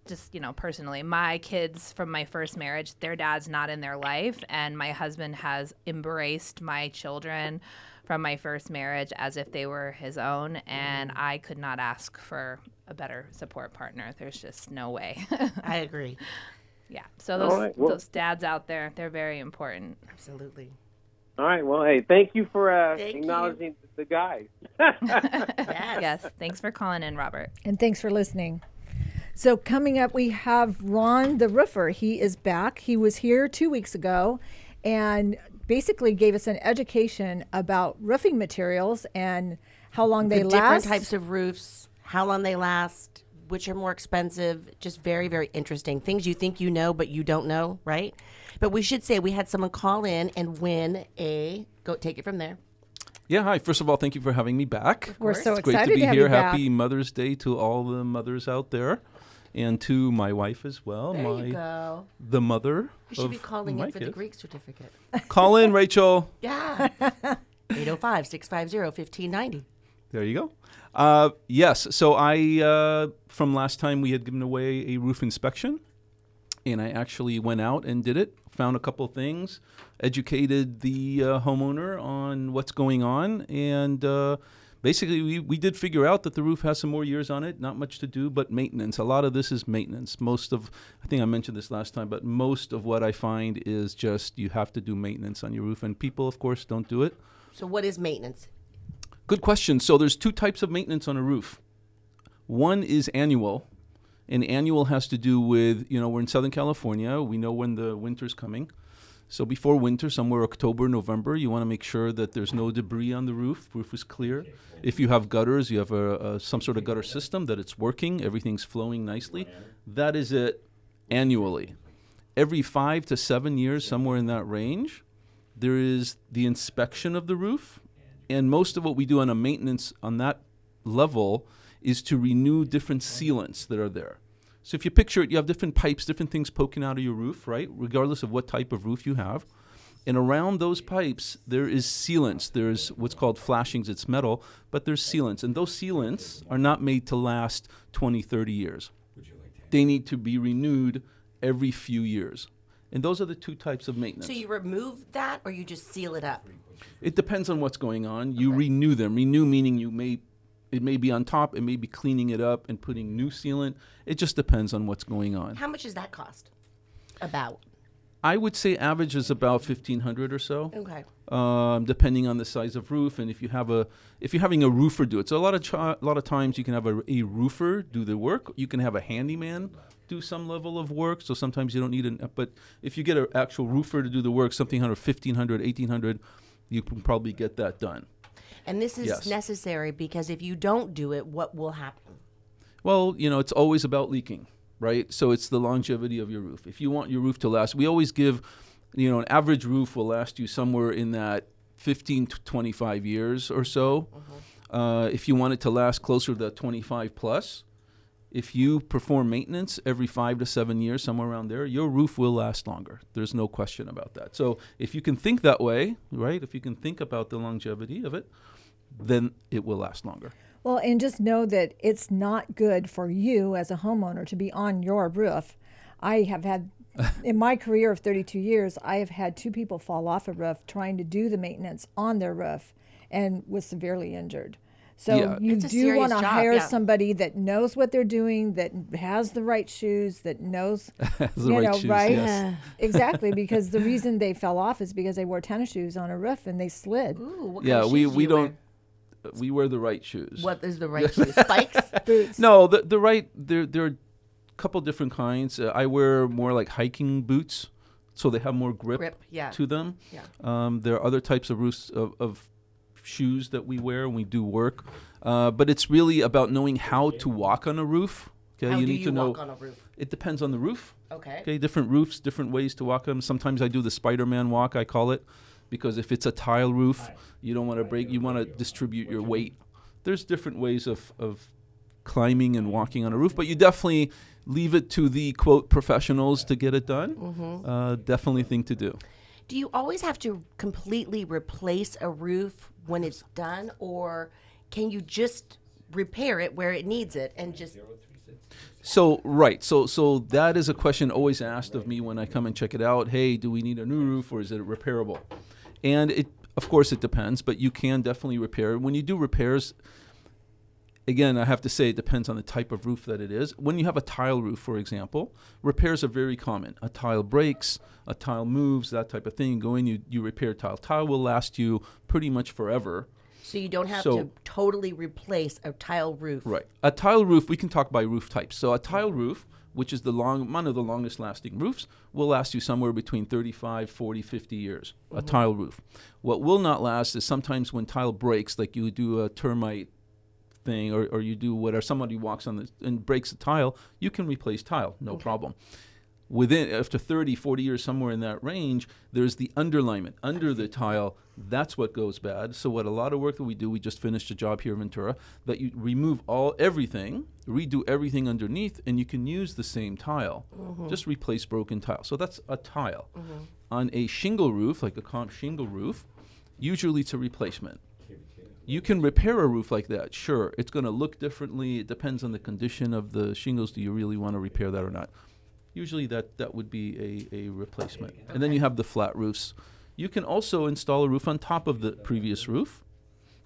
just you know personally my kids from my first marriage their dad's not in their life and my husband has embraced my children from my first marriage as if they were his own and i could not ask for a better support partner there's just no way I agree. yeah so those right, well- those dads out there they're very important Absolutely. All right. Well, hey, thank you for uh, Thank you. Acknowledging the guys. yes thanks for calling in robert And thanks for listening. So, coming up, we have Ron the roofer. He is back. He was here two weeks ago and basically gave us an education about roofing materials and how long they the last. different types of roofs, how long they last, which are more expensive. Just very, very interesting things you think you know, but you don't know, right? But we should say we had someone call in and win a. Go take it from there. Yeah, hi. First of all, thank you for having me back. We're so It's great to be to have here. you back. Happy Mother's Day to all the mothers out there, and to my wife as well. There my you go. the mother You should of be calling my in for the. Greek certificate. Call in, Rachel. Yeah. 805 650 1590. There you go. Uh, yes. So I, uh, from last time, we had given away a roof inspection, and I actually went out and did it. Found a couple things, educated the uh, homeowner on what's going on, and uh, basically we, we did figure out that the roof has some more years on it. Not much to do, but maintenance. A lot of this is maintenance. Most of, I think I mentioned this last time, but most of what I find is just you have to do maintenance on your roof, and people, of course, don't do it. So, what is maintenance? Good question. So there's two types of maintenance on a roof. One is annual, and annual has to do with you know we're in Southern California. We know when the winter's coming. So before winter, somewhere October, November, you want to make sure that there's no debris on the roof. Roof is clear. If you have gutters, you have a, a some sort of gutter system that it's working. Everything's flowing nicely. That is it annually. Every five to seven years, somewhere in that range, there is the inspection of the roof and most of what we do on a maintenance on that level is to renew different sealants that are there. So if you picture it, you have different pipes, different things poking out of your roof, right? Regardless of what type of roof you have. And around those pipes, there is sealants. There's what's called flashings, it's metal, but there's sealants. And those sealants are not made to last 20, 30 years. They need to be renewed every few years. And those are the two types of maintenance. So you remove that, or you just seal it up? It depends on what's going on. You renew them. Renew meaning you may it may be on top, it may be cleaning it up and putting new sealant. It just depends on what's going on. How much does that cost? About. I would say average is about fifteen hundred or so. Okay. Um, depending on the size of roof and if you have a if you're having a roofer do it. So a lot of ch- a lot of times you can have a, a roofer do the work. You can have a handyman do some level of work. So sometimes you don't need an but if you get an actual roofer to do the work, something under 1500, 1800, you can probably get that done. And this is Yes. necessary because if you don't do it, what will happen? Well, you know, it's always about leaking, right? So it's the longevity of your roof. If you want your roof to last, we always give, you know, an average roof will last you somewhere in that 15 to 25 years or so. Uh, if you want it to last closer to 25 plus, if you perform maintenance every five to seven years, somewhere around there, your roof will last longer. There's no question about that. So if you can think that way, right? If you can think about the longevity of it, then it will last longer. Well, and just know that it's not good for you as a homeowner to be on your roof. I have had, in my career of 32 years, I have had two people fall off a roof trying to do the maintenance on their roof and was severely injured. So Yeah. you It's do want to hire yeah. somebody that knows what they're doing, that has the right shoes, that knows, the you right know, shoes, right? yes. exactly, because the reason they fell off is because they wore tennis shoes on a roof and they slid. Ooh, what yeah, kind of we shoes do we you don't. wear? We wear the right shoes. What is the right shoes? Spikes? Boots. No, the the right there there are a couple different kinds. Uh, I wear more like hiking boots, so they have more grip, Grip, yeah. to them. Yeah. Um, there are other types of roofs of, of shoes that we wear when we do work, uh, but it's really about knowing how to walk on a roof. Okay, How you do need you to know. walk on a roof? It depends on the roof. Okay. Okay, different roofs, different ways to walk them. Sometimes I do the Spider-Man walk, I call it, because if it's a tile roof, you don't want to break. You want to distribute your weight. There's different ways of of climbing and walking on a roof, but you definitely leave it to the quote professionals to get it done. Mm-hmm. Uh, definitely thing to do. Do you always have to completely replace a roof when it's done, or can you just repair it where it needs it and just So right, so so that is a question always asked of me when I come and check it out. Hey, do we need a new roof or is it repairable? And it, of course, it depends, but you can definitely repair. When you do repairs, again, I have to say it depends on the type of roof that it is. When you have a tile roof, for example, repairs are very common. A tile breaks, a tile moves, that type of thing. You go in, you you repair tile. Tile will last you pretty much forever. so you don't have So- to totally replace a tile roof? Right. A tile roof, we can talk by roof types. So a tile roof, which is the long one of the longest lasting roofs, will last you somewhere between 35, 40, 50 years. A mm-hmm. tile roof. What will not last is sometimes when tile breaks, like you do a termite thing or, or you do whatever somebody walks on the and breaks a tile, you can replace tile, no problem. Within after 30, 40 years, somewhere in that range, there's the underlayment under the tile. That's what goes bad. So what a lot of work that we do, we just finished a job here in Ventura, that you remove all everything, redo everything underneath, and you can use the same tile. Mm-hmm. Just replace broken tile. So that's a tile. Mm-hmm. On a shingle roof, like a comp shingle roof, usually it's a replacement. You can repair a roof like that, sure. It's going to look differently. It depends on the condition of the shingles. Do you really want to repair that or not? Usually, that, that would be a, a replacement. And then you have the flat roofs. You can also install a roof on top of the previous roof.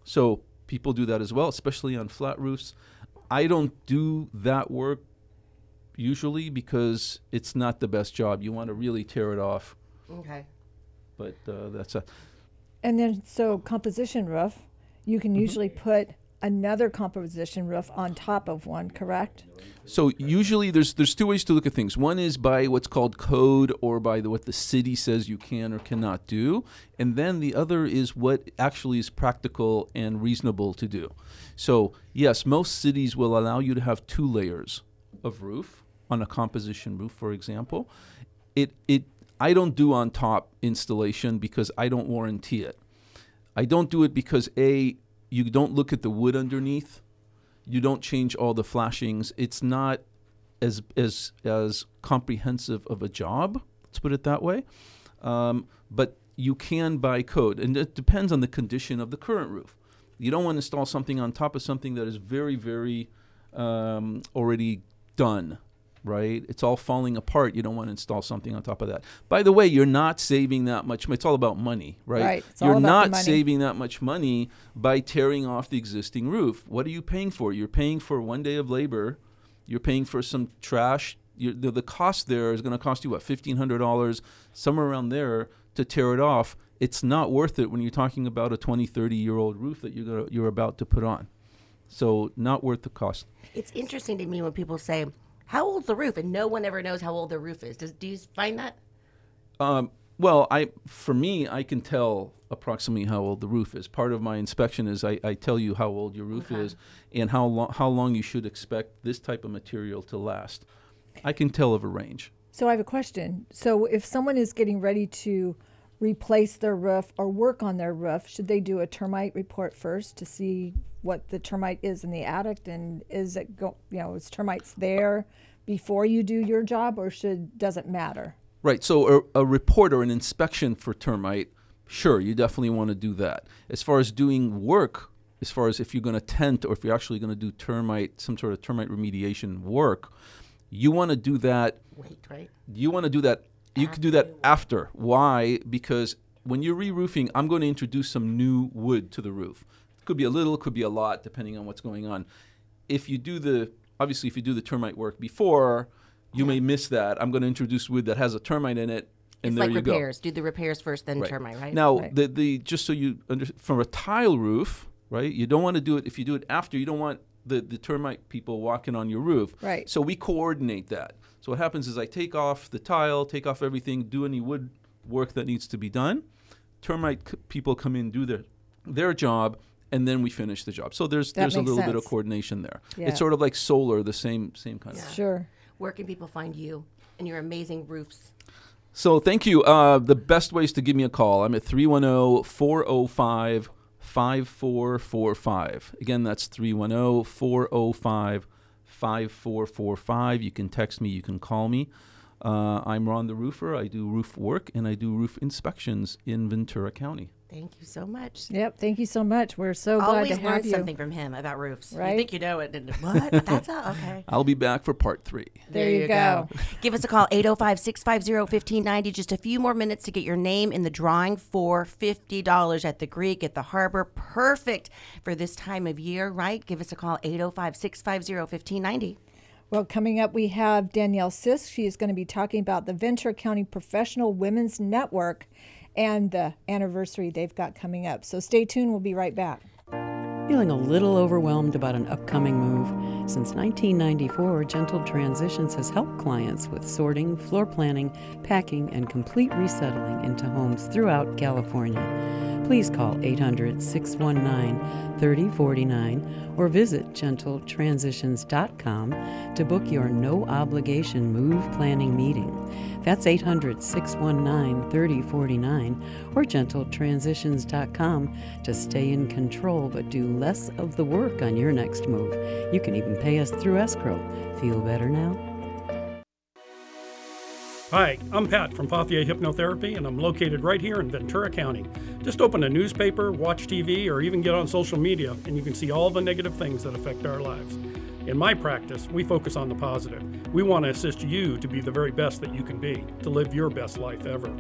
So people do that as well, especially on flat roofs. I don't do that work usually because it's not the best job. You want to really tear it off, Okay. but uh, that's a. And then, so composition roof, you can usually put another composition roof on top of one, correct? So usually there's there's two ways to look at things. One is by what's called code or by the, what the city says you can or cannot do, and then the other is what actually is practical and reasonable to do. So yes, most cities will allow you to have two layers of roof on a composition roof, for example. It it I don't do on top installation because I don't warranty it. I don't do it because a you don't look at the wood underneath you don't change all the flashings. It's not as as as comprehensive of a job. Let's put it that way. Um, but you can buy code, and it depends on the condition of the current roof. You don't want to install something on top of something that is very very um, already done. Right? It's all falling apart. You don't want to install something on top of that. By the way, you're not saving that much. It's all about money, right? Right. It's you're about the not money. saving that much money by tearing off the existing roof. What are you paying for? You're paying for one day of labor. You're paying for some trash. You're, the, the cost there is going to cost you what fifteen hundred dollars, somewhere around there, to tear it off. It's not worth it when you're talking about a 20, 30 year old roof that you're gonna, you're about to put on. So not worth the cost. It's interesting to me when people say, "How old's the roof?" and no one ever knows how old the roof is. Does do you find that? Um, well, I for me, I can tell approximately how old the roof is. Part of my inspection is I, I tell you how old your roof is and how long how long you should expect this type of material to last. I can tell of a range. So I have a question. So if someone is getting ready to replace their roof or work on their roof, should they do a termite report first to see what the termite is in the attic and is it go, you know, is termites there before you do your job or should does it matter? Right. So a, a report or an inspection for termite, sure, you definitely want to do that. As far as doing work, as far as if you're going to tent or if you're actually going to do termite, some sort of termite remediation work, you want to do that. Wait, right? You want to do that. You could do that after. Why? Because when you're re-roofing, I'm going to introduce some new wood to the roof. It could be a little, it could be a lot, depending on what's going on. If you do the obviously, if you do the termite work before, you may miss that. I'm going to introduce wood that has a termite in it, and it's there like you go. repairs. Do the repairs first, then Right. termite, right? Now, Right. the the just so you under, from a tile roof, right? You don't want to do it if you do it after. You don't want the the termite people walking on your roof. Right. So we coordinate that. So what happens is I take off the tile, take off everything, do any wood work that needs to be done. Termite c- people come in, do their their job, and then we finish the job. So there's That there's a makes little bit of coordination there. Yeah. It's sort of like solar, the same same kind of. Sure. Where can people find you and your amazing roofs? So thank you. Uh, the best ways to give me a call. I'm at 310 405 5445. Again, that's 310 405 5445. You can text me, you can call me. Uh, I'm Ron the Roofer. I do roof work and I do roof inspections in Ventura County. Thank you so much. Yep. Thank you so much. We're so glad to have you. something from him about roofs. Right? You think you know it. And what? That's a, okay. I'll be back for part three. There you go. Give us a call, 805 650 1590. Just a few more minutes to get your name in the drawing for $50 at the Greek at the harbor. Perfect for this time of year, right? Give us a call, 805 650 1590. Well, coming up, we have Danielle Sisk. She is going to be talking about the Ventura County Professional Women's Network and the anniversary they've got coming up. So stay tuned. We'll be right back. Feeling a little overwhelmed about an upcoming move? Since 1994, Gentle Transitions has helped clients with sorting, floor planning, packing, and complete resettling into homes throughout California. Please call 800 619 3049 or visit gentletransitions.com to book your no obligation move planning meeting. That's 800 619 3049 or gentletransitions.com to stay in control but do less of the work on your next move. You can even pay us through escrow. Feel better now? Hi, I'm Pat from Pothier Hypnotherapy, and I'm located right here in Ventura County. Just open a newspaper, watch TV, or even get on social media, and you can see all the negative things that affect our lives. In my practice, we focus on the positive. We want to assist you to be the very best that you can be, to live your best life ever.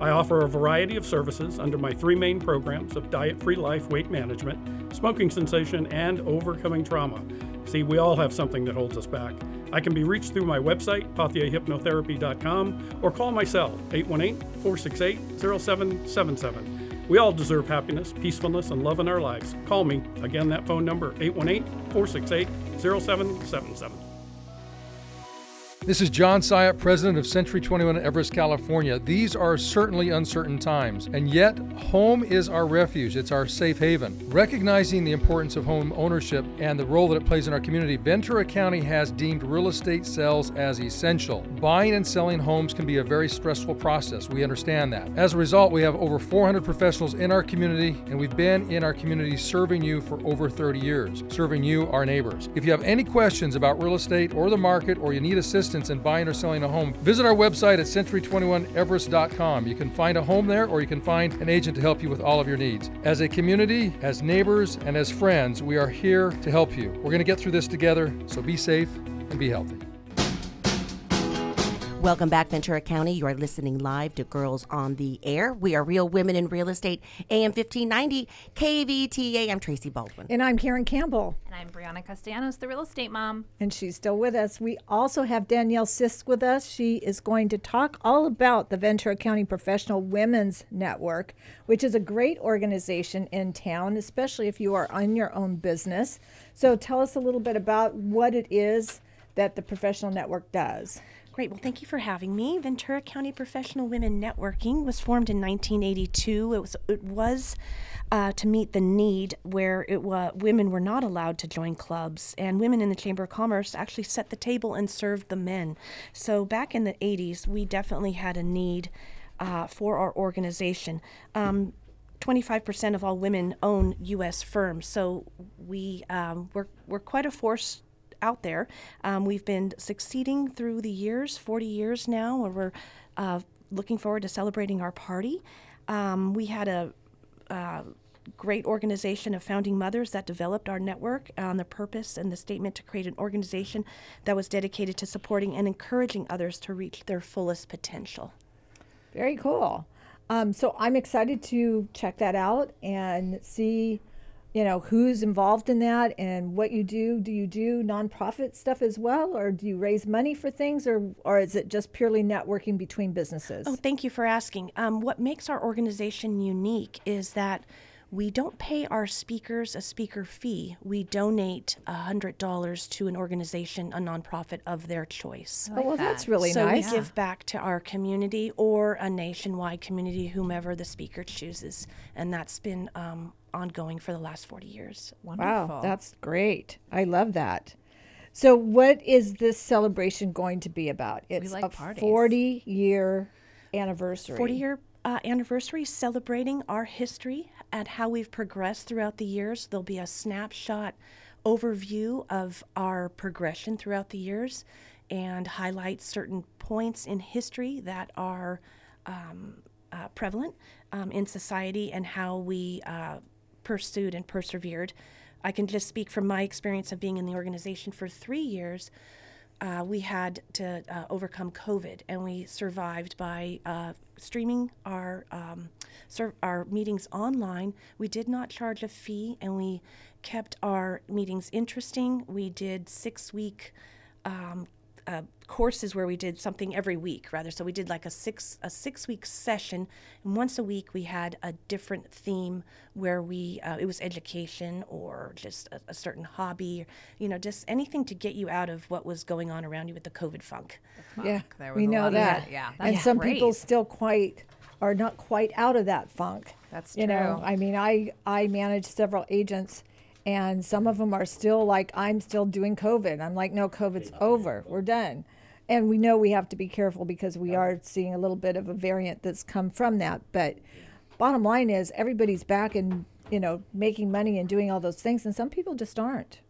I offer a variety of services under my three main programs of diet free life, weight management, smoking cessation, and overcoming trauma. See, we all have something that holds us back. I can be reached through my website, pothierhypnotherapy.com, or call my cell, 818 468 0777. We all deserve happiness, peacefulness, and love in our lives. Call me. Again, that phone number, 818 468 0777. This is John Syatt, president of Century 21 Everest, California. These are certainly uncertain times, and yet home is our refuge. It's our safe haven. Recognizing the importance of home ownership and the role that it plays in our community, Ventura County has deemed real estate sales as essential. Buying and selling homes can be a very stressful process. We understand that. As a result, we have over 400 professionals in our community, and we've been in our community serving you for over 30 years, serving you, our neighbors. If you have any questions about real estate or the market, or you need assistance in buying or selling a home, visit our website at century21everest.com. You can find a home there, or you can find an agent to help you with all of your needs. As a community, as neighbors, and as friends, we are here to help you. We're going to get through this together, so be safe and be healthy. Welcome back, Ventura County. You are listening live to Girls on the Air. We are Real Women in Real Estate, AM 1590, KVTA. I'm Tracy Baldwin. And I'm Karen Campbell. And I'm Brianna Castellanos, the real estate mom. And she's still with us. We also have Danielle Sisk with us. She is going to talk all about the Ventura County Professional Women's Network, which is a great organization in town, especially if you are on your own business. So tell us a little bit about what it is that the Professional Network does. Great. Well, thank you for having me. Ventura County Professional Women Networking was formed in 1982. It was it was uh, to meet the need where it wa- women were not allowed to join clubs, and women in the Chamber of Commerce actually set the table and served the men. So back in the 80s, we definitely had a need uh, for our organization. Um, 25% of all women own U.S. firms, so we um, we're, we're quite a force out there. Um, we've been succeeding through the years, 40 years now, where we're uh, looking forward to celebrating our party. Um, we had a uh, great organization of founding mothers that developed our network on the purpose and the statement to create an organization that was dedicated to supporting and encouraging others to reach their fullest potential. Very cool. Um, so I'm excited to check that out and see you know who's involved in that and what you do do you do nonprofit stuff as well or do you raise money for things or or is it just purely networking between businesses Oh, thank you for asking. Um, what makes our organization unique is that we don't pay our speakers a speaker fee. We donate $100 to an organization, a nonprofit of their choice. oh well that's really so nice we give back to our community or a nationwide community, whomever the speaker chooses. And that's been um, ongoing for the last 40 years. wow that's great i love that so what is this celebration going to be about it's like a parties. 40 year anniversary 40 year uh, anniversary celebrating our history and how we've progressed throughout the years. There'll be a snapshot overview of our progression throughout the years and highlight certain points in history that are um, uh, prevalent um, in society and how we uh, pursued and persevered. I can just speak from my experience of being in the organization for three years uh, we had to uh, overcome COVID, and we survived by uh, streaming our um, ser- our meetings online. We did not charge a fee, and we kept our meetings interesting. We did six week um, uh, courses where we did something every week, rather. So we did like a six a six week session, and once a week we had a different theme where we uh, it was education or just a, a certain hobby, you know, just anything to get you out of what was going on around you with the COVID funk. yeah There we a know lot that that. Yeah, and some great. people still quite are not quite out of that funk That's you know i mean i i manage several agents and some of them are still like i'm still doing covid. I'm like no covid's over. We're done. And we know we have to be careful because we are seeing a little bit of a variant that's come from that. But bottom line is everybody's back and you know making money and doing all those things and some people just aren't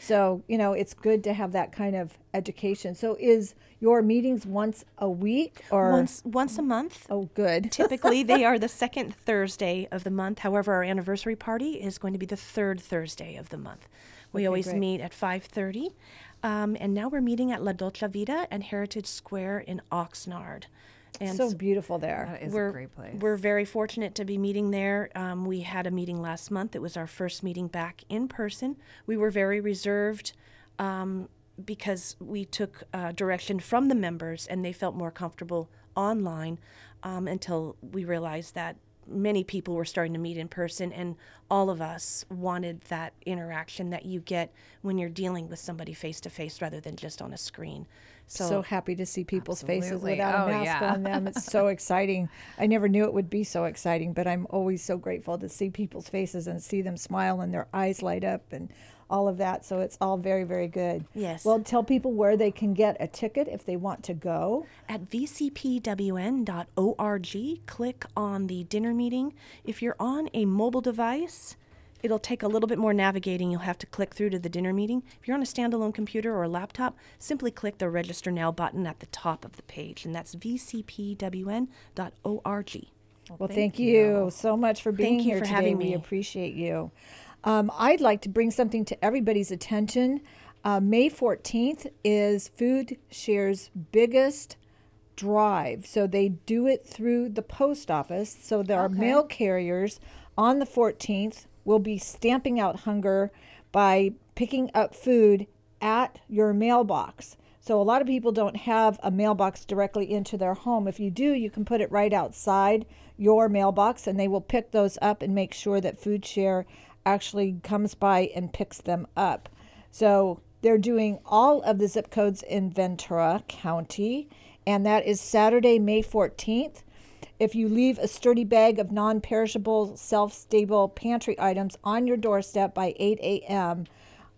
so you know it's good to have that kind of education so is your meetings once a week or Once once a month. oh good Typically, they are the second Thursday of the month. However, our anniversary party is going to be the third Thursday of the month. We Okay, always great. meet at 5:30, um, and now we're meeting at La Dolce Vita and Heritage Square in Oxnard. And so beautiful there That is we're, a great place. We're very fortunate to be meeting there. Um, we had a meeting last month. It was our first meeting back in person. We were very reserved um, because we took uh, direction from the members and they felt more comfortable online um, until we realized that many people were starting to meet in person and all of us wanted that interaction that you get when you're dealing with somebody face to face rather than just on a screen. So, happy to see people's faces without Oh, a mask yeah. on them. It's so exciting. I never knew it would be so exciting, but I'm always so grateful to see people's faces and see them smile and their eyes light up and all of that. So it's all very, very good. Yes. Well, tell people where they can get a ticket if they want to go. At vcpwn.org, click on the dinner meeting. If you're on a mobile device, it'll take a little bit more navigating. You'll have to click through to the dinner meeting. If you're on a standalone computer or a laptop, simply click the register now button at the top of the page, and that's vcpwn.org. Well, thank, you. so much for being Thank you here for today. having We appreciate you. Um, I'd like to bring something to everybody's attention. Uh, May 14th is Food Share's biggest drive. So they do it through the post office. So there are mail carriers on the 14th will be stamping out hunger by picking up food at your mailbox. So a lot of people don't have a mailbox directly into their home. If you do, you can put it right outside your mailbox and they will pick those up and make sure that Food Share actually comes by and picks them up. So they're doing all of the zip codes in Ventura County, and that is Saturday, May 14th. If you leave a sturdy bag of non perishable, self stable pantry items on your doorstep by 8 a.m.,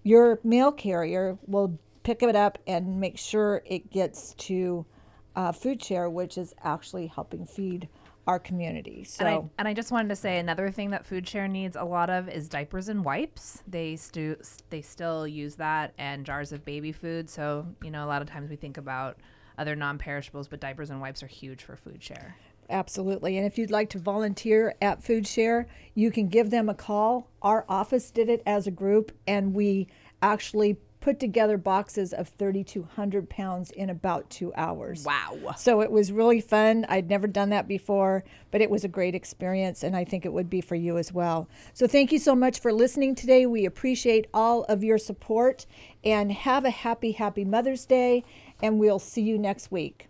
your mail carrier will pick it up and make sure it gets to uh, Food Share, which is actually helping feed our community. So, And I, and I just wanted to say another thing that Food Share needs a lot of is diapers and wipes. They stu- they still use that and jars of baby food. So you know a lot of times we think about other non-perishables, but diapers and wipes are huge for Food Share. Absolutely. And if you'd like to volunteer at Food Share, you can give them a call. Our office did it as a group, and we actually put together boxes of 3,200 pounds in about two hours. Wow. So it was really fun. I'd never done that before, but it was a great experience, and I think it would be for you as well. So thank you so much for listening today. We appreciate all of your support, and have a happy, happy Mother's Day, and we'll see you next week.